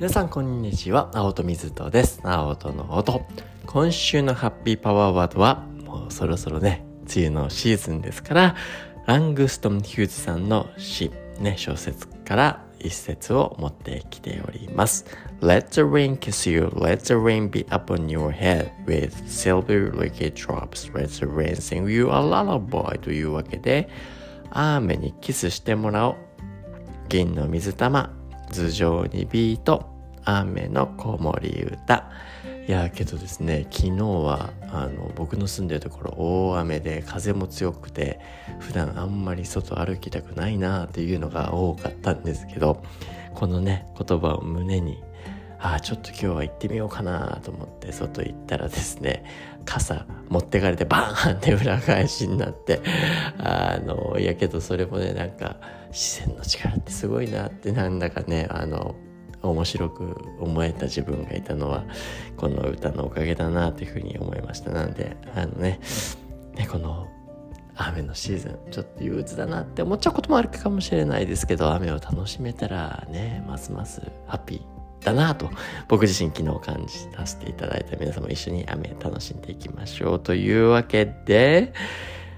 皆さんこんにちは。青戸水戸です。青戸の音。今週のハッピーパワーワードはもうそろそろね梅雨のシーズンですからラングストン・ヒューズさんの詩ね小説から一節を持ってきております。Let the rain kiss you, let the rain be upon your head with silver liquid drops, let the rain sing you a lullaby. というわけで、雨にキスしてもらおう。銀の水玉、頭上にビート、雨の子守歌。いやけどですね昨日はあの僕の住んでるところ大雨で風も強くて普段あんまり外歩きたくないなっていうのが多かったんですけどこのね言葉を胸にああちょっと今日は行ってみようかなと思って外行ったらですね傘持ってかれてバーンって裏返しになってあのいやけどそれもねなんか自然の力ってすごいなってなんだかねあの面白く思えた自分がいたのはこの歌のおかげだなというふうに思いましたなんであのねねこの雨のシーズンちょっと憂鬱だなって思っちゃうこともあるかもしれないですけど雨を楽しめたらねますますハッピーだなと僕自身昨日感じさせていただいた皆様一緒に雨楽しんでいきましょうというわけで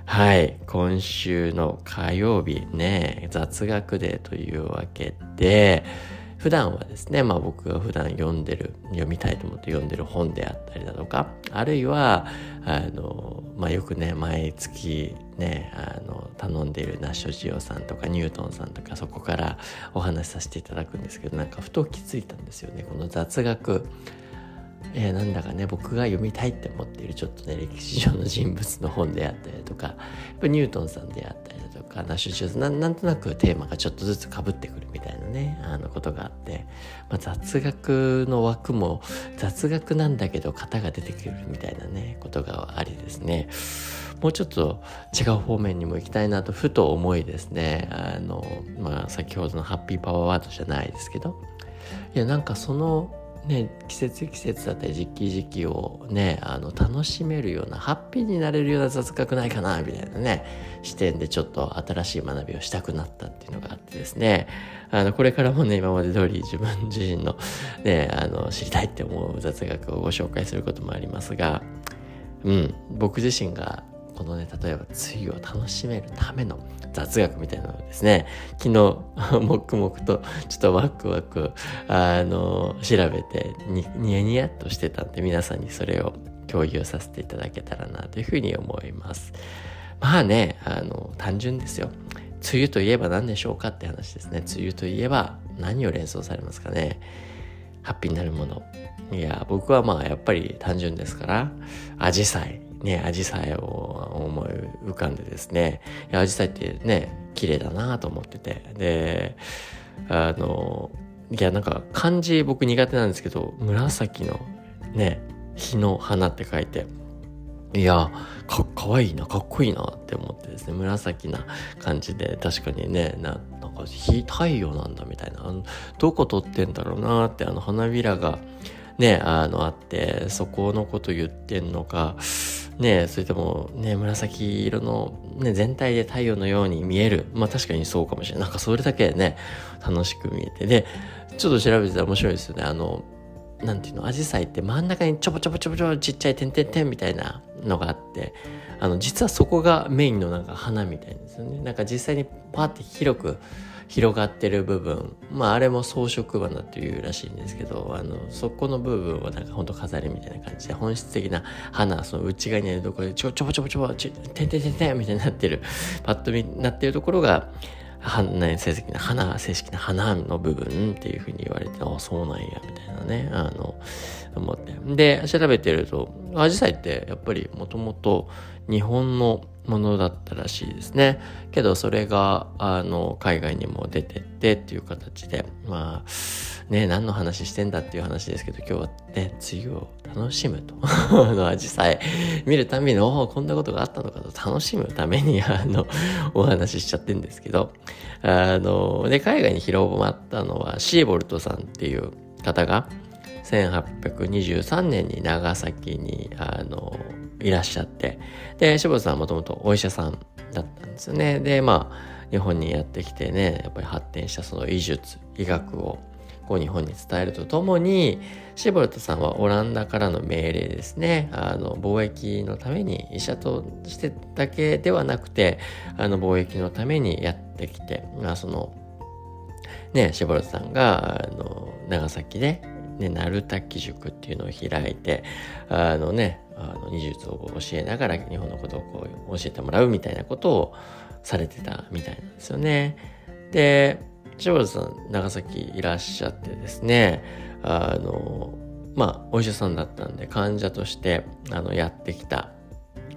はい。今週の火曜日ね、雑学デーというわけで、普段はですね、まあ僕が普段読んでる、読みたいと思って読んでる本であったりだとか、あるいは、あの、まあよくね、毎月ね、あの、頼んでいるナッショジオさんとかニュートンさんとかそこからお話しさせていただくんですけど、なんかふと気づいたんですよね。この雑学。えー、なんだかね僕が読みたいって思っているちょっとね歴史上の人物の本であったりとかやっぱニュートンさんであったりだとかナッシュ・ジョーズなんとなくテーマがちょっとずつかぶってくるみたいなね。あのことがあって、まあ、雑学の枠も雑学なんだけど型が出てくるみたいなねことがありですね。もうちょっと違う方面にも行きたいなとふと思いですね。あのまあ先ほどのハッピーパワーワードじゃないですけど。いやなんかそのね、季節季節だったり時期時期をねあの楽しめるようなハッピーになれるような雑学ないかなみたいなね視点でちょっと新しい学びをしたくなったっていうのがあってですね。あのこれからもね今まで通り自分自身の,、ね、あの知りたいって思う雑学をご紹介することもありますが、うん、僕自身がこのね例えば梅雨を楽しめるための雑学みたいなのですね昨日 黙々とちょっとワクワクあの調べてニヤニヤっとしてたんで皆さんにそれを共有させていただけたらなというふうに思います。まあねあの単純ですよ。梅雨といえば何でしょうかって話ですね。梅雨といえば何を連想されますかね。ハッピーになるもの。いや僕はまあやっぱり単純ですからアジサイ。ね、アジサイを思い浮かんでですね、アジサイってね、綺麗だなと思ってて、で、あの、いや、なんか漢字僕苦手なんですけど、紫のね、日の花って書いて、いや、か、かわいいな、かっこいいなって思ってですね、紫な感じで、確かにね、な、なんか、日、太陽なんだみたいな、あの、どこ撮ってんだろうなって、あの、花びらが、ね、あの、あって、そこのこと言ってんのか、ねそれともね紫色の、ね、全体で太陽のように見える。まあ確かにそうかもしれない。なんかそれだけね楽しく見えて。でちょっと調べてたら面白いですよね。あのなんていうの、アジサイって真ん中にちょぼちょぼちょぼちょぼちっちゃい点々点みたいなのがあって、あの、実はそこがメインのなんか花みたいですよね。なんか実際にパーって広く広がってる部分。まああれも装飾花っていうらしいんですけどあのそこの部分はなんかほんと飾りみたいな感じで本質的な花その内側にあるところでちょちょぼちょぼちょぼちょてんてんてんてんみたいになってるパッと見なってるところが成績な花正式な花の部分っていうふうに言われてああそうなんやみたいなね。あの思ってで調べてるとアジサイってやっぱりもともと日本のものだったらしいですね。けどそれがあの海外にも出てってっていう形でまあね何の話してんだっていう話ですけど今日はね梅雨を楽しむと あの味さえ見るたびにおこんなことがあったのかと楽しむために あのお話ししちゃってんですけどあので海外に広まったのはシーボルトさんっていう方が1823年に長崎にあのいらっしゃって、で、志保さんはもともとお医者さんだったんですよね。で、まあ、日本にやってきてね、やっぱり発展したその医術、医学をこう日本に伝えるとともに、シボルトさんはオランダからの命令ですね、あの、貿易のために、医者としてだけではなくて、あの、貿易のためにやってきて、まあ、その、ね、シボルトさんが、あの、長崎で、ね、鳴滝塾っていうのを開いて、あのね、あの、技術を教えながら日本のことをこう教えてもらうみたいなことをされてたみたいなんですよね。で、シボルトさん、長崎いらっしゃってですね、あの、まあ、お医者さんだったんで、患者として、あの、やってきた、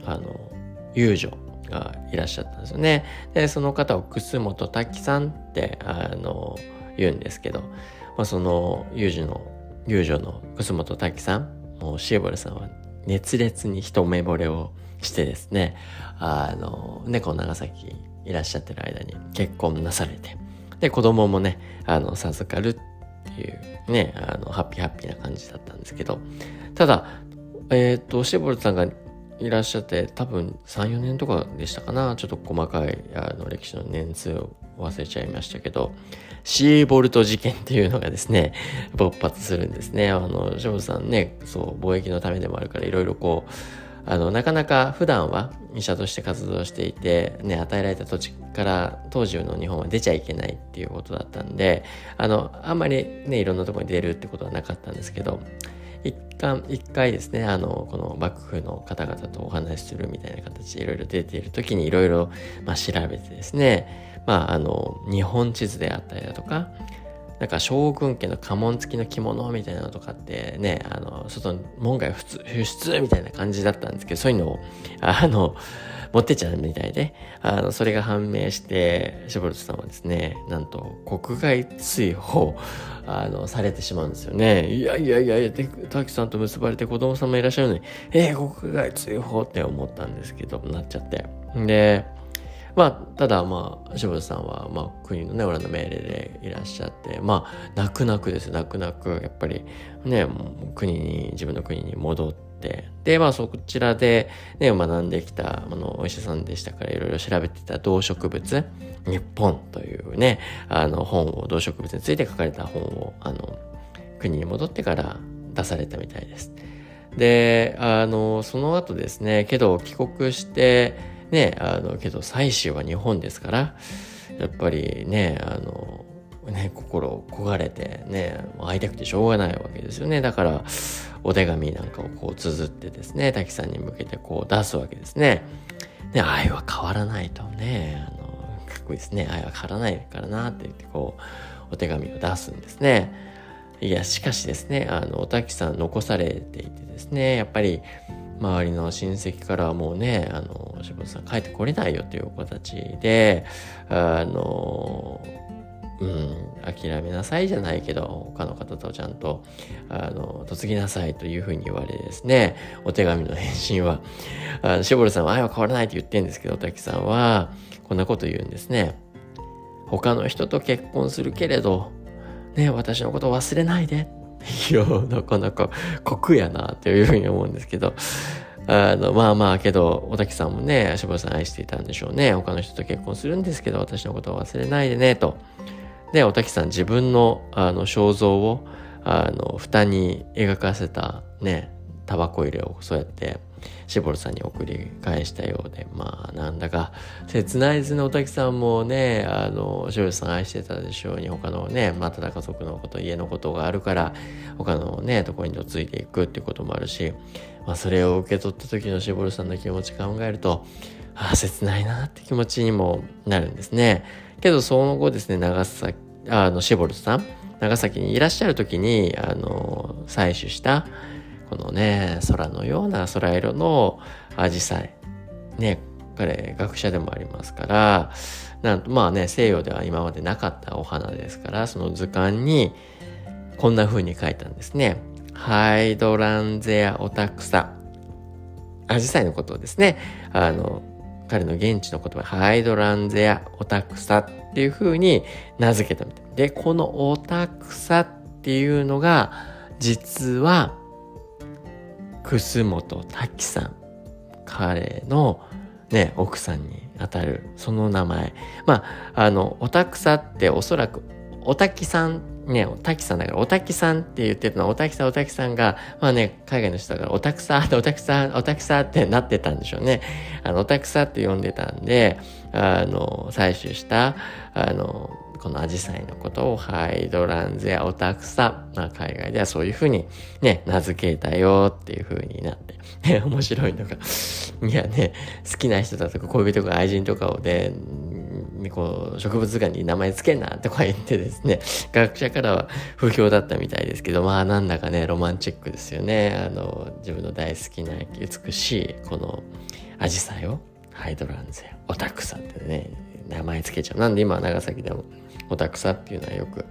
あの、遊女がいらっしゃったんですよね。で、その方を楠本滝さんって、あの、言うんですけど、まあ、その遊女の、遊女の楠本滝さん、もうシーボルさんは熱烈に一目惚れをしてですね、あの、猫長崎いらっしゃってる間に結婚なされて、で、子供もね、あの、授かるっていうね、あの、ハッピーハッピーな感じだったんですけど、ただ、えっ、ー、と、シェボルさんがいらっしゃって多分3、4年とかでしたかな。ちょっと細かいあの歴史の年数を忘れちゃいましたけど、シーボルト事件っていうのがですね、勃発するんですね。あの、ショーさんね、そう、貿易のためでもあるからいろいろこう、あの、なかなか普段は医者として活動していて、ね、与えられた土地から当時の日本は出ちゃいけないっていうことだったんで、あの、あんまりね、いろんなところに出るってことはなかったんですけど、一回、一回ですね、あの、この幕府の方々とお話しするみたいな形でいろいろ出ている時にいろいろ、まあ、調べてですね、まあ、あの、日本地図であったりだとか、なんか将軍家の家紋付きの着物みたいなのとかってね、あの、外の門外不出みたいな感じだったんですけど、そういうのを、あの、持ってっちゃうみたいで、あの、それが判明して、シボルトさんはですね、なんと国外追放、あの、されてしまうんですよね。いやいやいやいや、滝さんと結ばれて子供さんもいらっしゃるのに、えー、国外追放って思ったんですけど、なっちゃって。で、まあ、ただ、まあ、柴田さんは、まあ、国のね、オランダ命令でいらっしゃって、まあ、泣く泣くです、泣く泣く、やっぱり、ね、国に、自分の国に戻って、で、まあ、そちらで、ね、学んできた、あの、お医者さんでしたから、いろいろ調べてた動植物、日本というね、あの、本を、動植物について書かれた本を、あの、国に戻ってから出されたみたいです。で、あの、その後ですね、けど帰国して、ね、あの、けど、妻子は日本ですから、やっぱりね、あの、ね、心を焦がれてね、会いたくてしょうがないわけですよね。だから、お手紙なんかをこう綴ってですね、滝さんに向けてこう出すわけですね。ね、愛は変わらないとね、あの、かっこいいですね。愛は変わらないからなって言ってこう、お手紙を出すんですね。いや、しかしですね、あの、お滝さん残されていてですね、やっぱり、周りの親戚からはもうね、あの、柴田さん帰ってこれないよっていう子たちで、あの、うん、諦めなさいじゃないけど、他の方とちゃんと、あの、嫁ぎなさいというふうに言われですね、お手紙の返信は、あの、シボルさんは愛は変わらないって言ってんですけど、滝さんは、こんなこと言うんですね。他の人と結婚するけれど、ね、私のこと忘れないで。いや、なかなか酷やな、というふうに思うんですけど、あの、まあまあ、けど、小滝さんもね、しぼさん愛していたんでしょうね。他の人と結婚するんですけど、私のことを忘れないでね、と。で、小滝さん自分の、あの、肖像を、あの、蓋に描かせた、ね、タバコ入れをそうやって、シボルさんに送り返したようで、まあ、なんだか、切ないですね。おたきさんもね、あの、シボルさん愛してたでしょうに、他のね、まただ家族のこと、家のことがあるから、他のね、ところに嫁いでいくっていうこともあるし、まあ、それを受け取った時のシボルさんの気持ち考えると、ああ、切ないなって気持ちにもなるんですね。けど、その後ですね、長崎、あの、シボルさん、長崎にいらっしゃる時に、あの、採取した、このね、空のような空色のアジサイ。ね、彼、学者でもありますから、なんと、まあね、西洋では今までなかったお花ですから、その図鑑に、こんな風に書いたんですね。ハイドランゼアオタクサ。アジサイのことをですね、あの、彼の現地の言葉、ハイドランゼアオタクサっていう風に名付けたみたい。で、このオタクサっていうのが、実は、楠本滝さん。彼のね、奥さんにあたる、その名前。まあ、あの、おたくさっておそらく、おたきさんね、おたきさんだから、おたきさんって言ってるのは、おたきさん、おたきさんが、まあね、海外の人だから、おたくさん、おたくさん、おたくさってなってたんでしょうね。あの、おたくさって呼んでたんで、あの、採取した、あの、このアジサイのことをハイドランズやオタクサ、まあ、海外ではそういうふうにね、名付けたよっていうふうになって、面白いのが、いやね、好きな人だとか恋人とか愛人とかをね、こう植物図鑑に名前つけんなとか言ってですね、学者からは不評だったみたいですけど、まあなんだかね、ロマンチックですよね。あの、自分の大好きな美しいこのアジサイをハイドランゼオタクサってね、名前つけちゃう。なんで今長崎でもオタクサっていうのはよく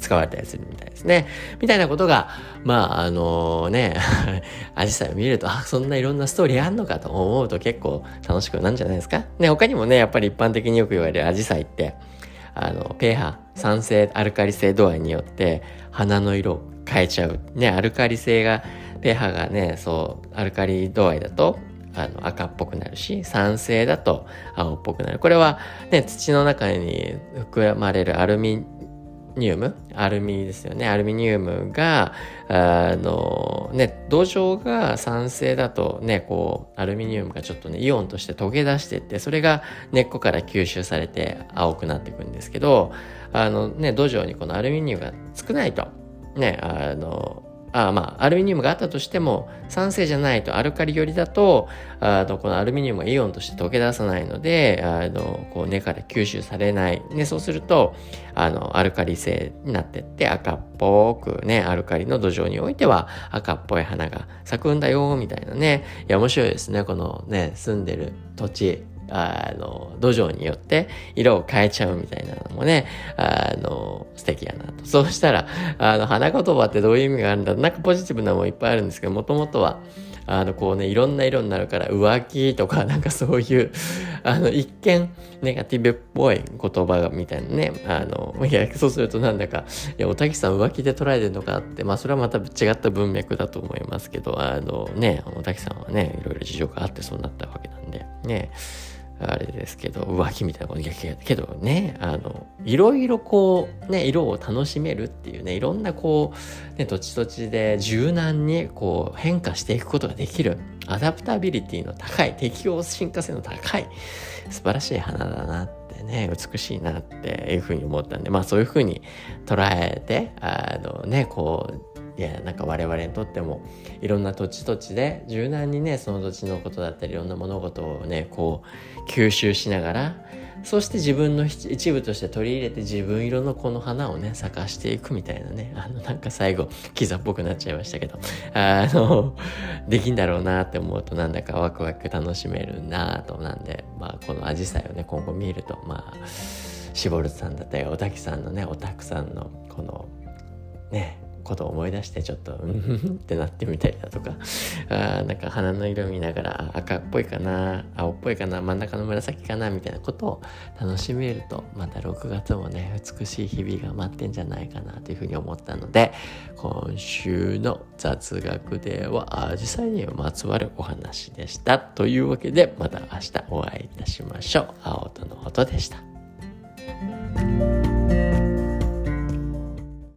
使われたりするみたいですね。みたいなことが、まあ、あのね、アジサイを見ると、あ、そんないろんなストーリーあんのかと思うと結構楽しくなるんじゃないですか？ね、他にもね、やっぱり一般的によく言われるアジサイって、あの、ペーハ、酸性、アルカリ性度合いによって花の色変えちゃう。ね、アルカリ性が、ペーハがね、そう、アルカリ度合いだと、あの赤っぽくなるし酸性だと青っぽくなる。これは、ね、土の中に含まれるアルミニウムアルミですよね。アルミニウムがあのね土壌が酸性だとねこうアルミニウムがちょっとねイオンとして溶け出してってそれが根っこから吸収されて青くなっていくんですけどあのね土壌にこのアルミニウムが少ないと。ねあのあまあ、アルミニウムがあったとしても、酸性じゃないと、アルカリ寄りだと、あのこのアルミニウムがイオンとして溶け出さないので、あのこう根から吸収されない。ね、そうすると、あの、アルカリ性になってって赤っぽくね、アルカリの土壌においては赤っぽい花が咲くんだよ、みたいなね。いや、面白いですね。このね、住んでる土地、あの、土壌によって色を変えちゃうみたいなのもね、あの、素敵やなと。そうしたら、あの、花言葉ってどういう意味があるんだなんかポジティブなもんいっぱいあるんですけど、もともとは、あの、こうね、いろんな色になるから、浮気とか、なんかそういう、あの、一見、ネガティブっぽい言葉がみたいなね、あの、いや、そうするとなんだか、いや、おたきさん浮気で捉えてるのかって、まあ、それはまた違った文脈だと思いますけど、あの、ね、おたきさんはね、いろいろ事情があってそうなったわけなんで、ね、あれですけど、浮気みたいなこと。いやけどね、あの、いろいろこう、ね、色を楽しめるっていうね、いろんなこう、ね、土地土地で柔軟にこう変化していくことができる。アダプタビリティの高い、適応進化性の高い、素晴らしい花だなってね、美しいなっていうふうに思ったんで、まあそういうふうに捉えて、あのね、こう、いやなんか我々にとってもいろんな土地土地で柔軟にねその土地のことだったりいろんな物事をねこう吸収しながらそして自分の一部として取り入れて自分色のこの花をね咲かしていくみたいなねあのなんか最後キザっぽくなっちゃいましたけどあの できんだろうなって思うとなんだかワクワク楽しめるなとなんでまあこのアジサイをね今後見るとまあシボルさんだったりおたきさんのねおたくさんのこのねことを思い出してちょっとうんってなってみたりだとか。あなんか花の色見ながら赤っぽいかな青っぽいかな真ん中の紫かなみたいなことを楽しめるとまた6月もね美しい日々が待ってんじゃないかなというふうに思ったので今週の雑学ではアジサイにまつわるお話でしたというわけでまた明日お会いいたしましょう。青との音でした。